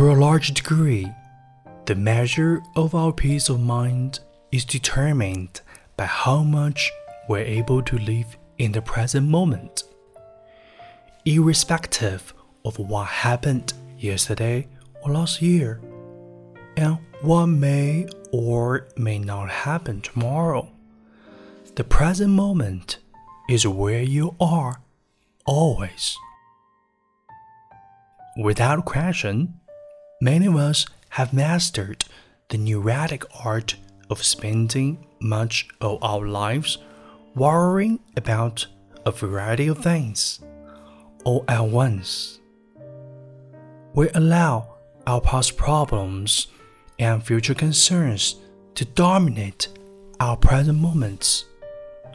To a large degree, the measure of our peace of mind is determined by how much we're able to live in the present moment. Irrespective of what happened yesterday or last year, and what may or may not happen tomorrow, the present moment is where you are always. Without question, many of us have mastered the neurotic art of spending much of our lives worrying about a variety of things all at once. We allow our past problems and future concerns to dominate our present moments,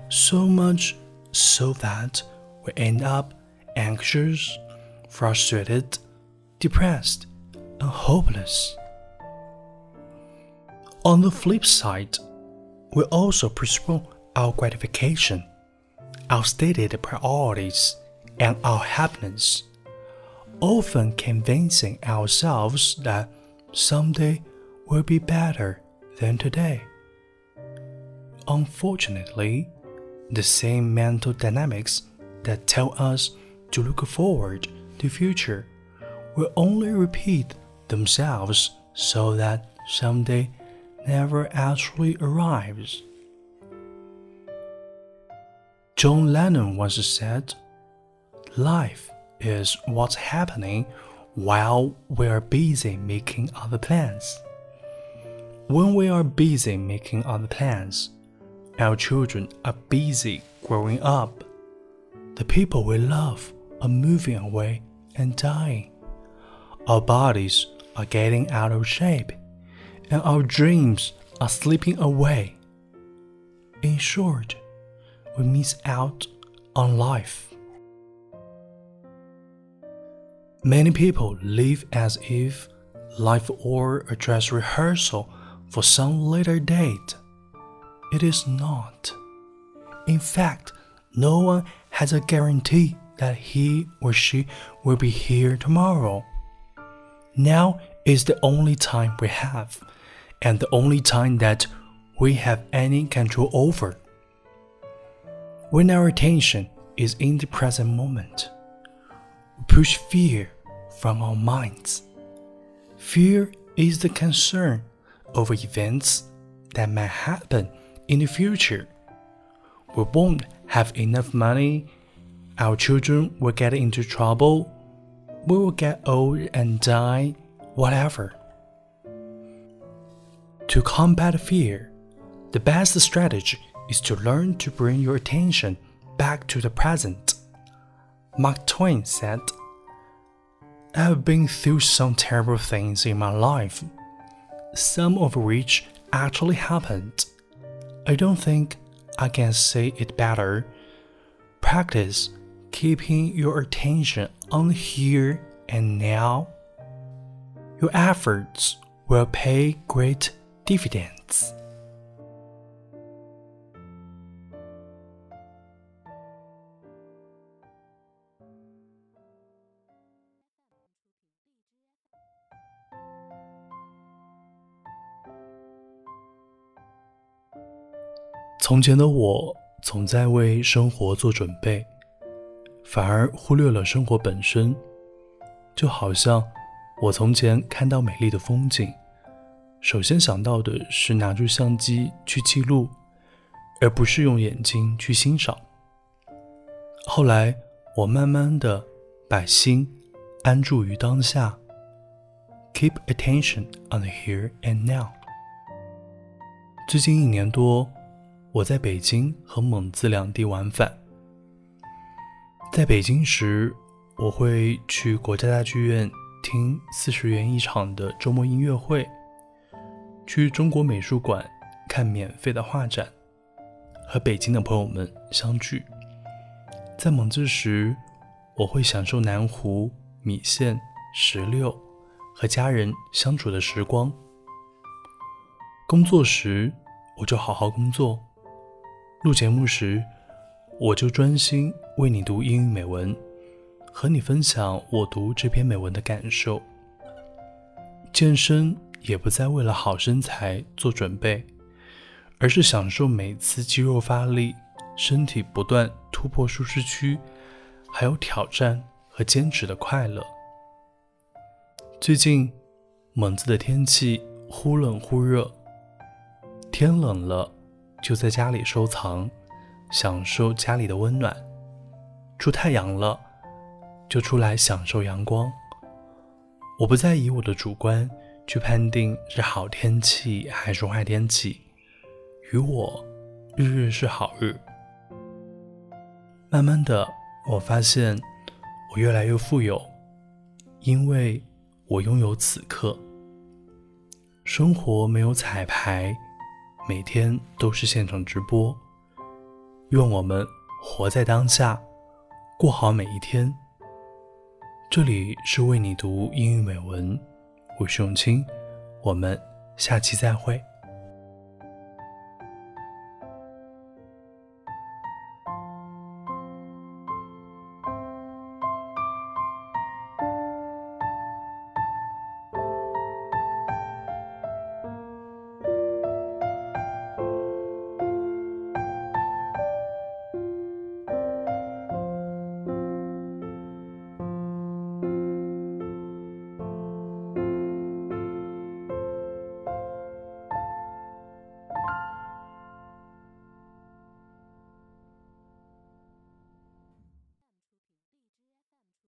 so much so that we end up anxious, frustrated, depressed, and hopeless. On the flip side, we also postpone our gratification, our stated priorities, and our happiness, often convincing ourselves that someday will be better than today. Unfortunately, the same mental dynamics that tell us to look forward to future will only repeat themselves so that someday never actually arrives. John Lennon once said, Life is what's happening while we are busy making other plans. When we are busy making other plans, our children are busy growing up. The people we love are moving away and dying. Our bodies are getting out of shape, and our dreams are slipping away. In short, we miss out on life. Many people live as if life were a dress rehearsal for some later date. It is not. In fact, no one has a guarantee that he or she will be here tomorrow. Now is the only time we have, and the only time that we have any control over. When our attention is in the present moment, we push fear from our minds. Fear is the concern over events that may happen in the future. We won't have enough money, our children will get into trouble, we will get old and die, whatever. To combat fear, the best strategy is to learn to bring your attention back to the present. Mark Twain said, I have been through some terrible things in my life, some of which actually happened. I don't think I can say it better. Practice keeping your attention on here and now. Your efforts will pay great dividends. 从前的我总在为生活做准备， 反而忽略了生活本身。就好像我从前看到美丽的风景，首先想到的是拿出相机去记录，而不是用眼睛去欣赏。后来我慢慢的把心安住于当下，keep attention on the here and now。最近一年多。我在北京和蒙自两地往返。在北京时，我会去国家大剧院听四十元一场的周末音乐会，去中国美术馆看免费的画展，和北京的朋友们相聚。在蒙自时，我会享受南湖、米线、石榴和家人相处的时光。工作时，我就好好工作。录节目时，我就专心为你读英语美文，和你分享我读这篇美文的感受。健身也不再为了好身材做准备，而是享受每次肌肉发力、身体不断突破舒适区，还有挑战和坚持的快乐。最近，蒙自的天气忽冷忽热，天冷了就在家里收藏，享受家里的温暖；出太阳了就出来享受阳光。我不再以我的主观去判定是好天气还是坏天气，与我，日日是好日。慢慢的，我发现我越来越富有，因为我拥有此刻。生活没有彩排，每天都是现场直播。愿我们活在当下，过好每一天。这里是为你读英语美文，我是永清，我们下期再会。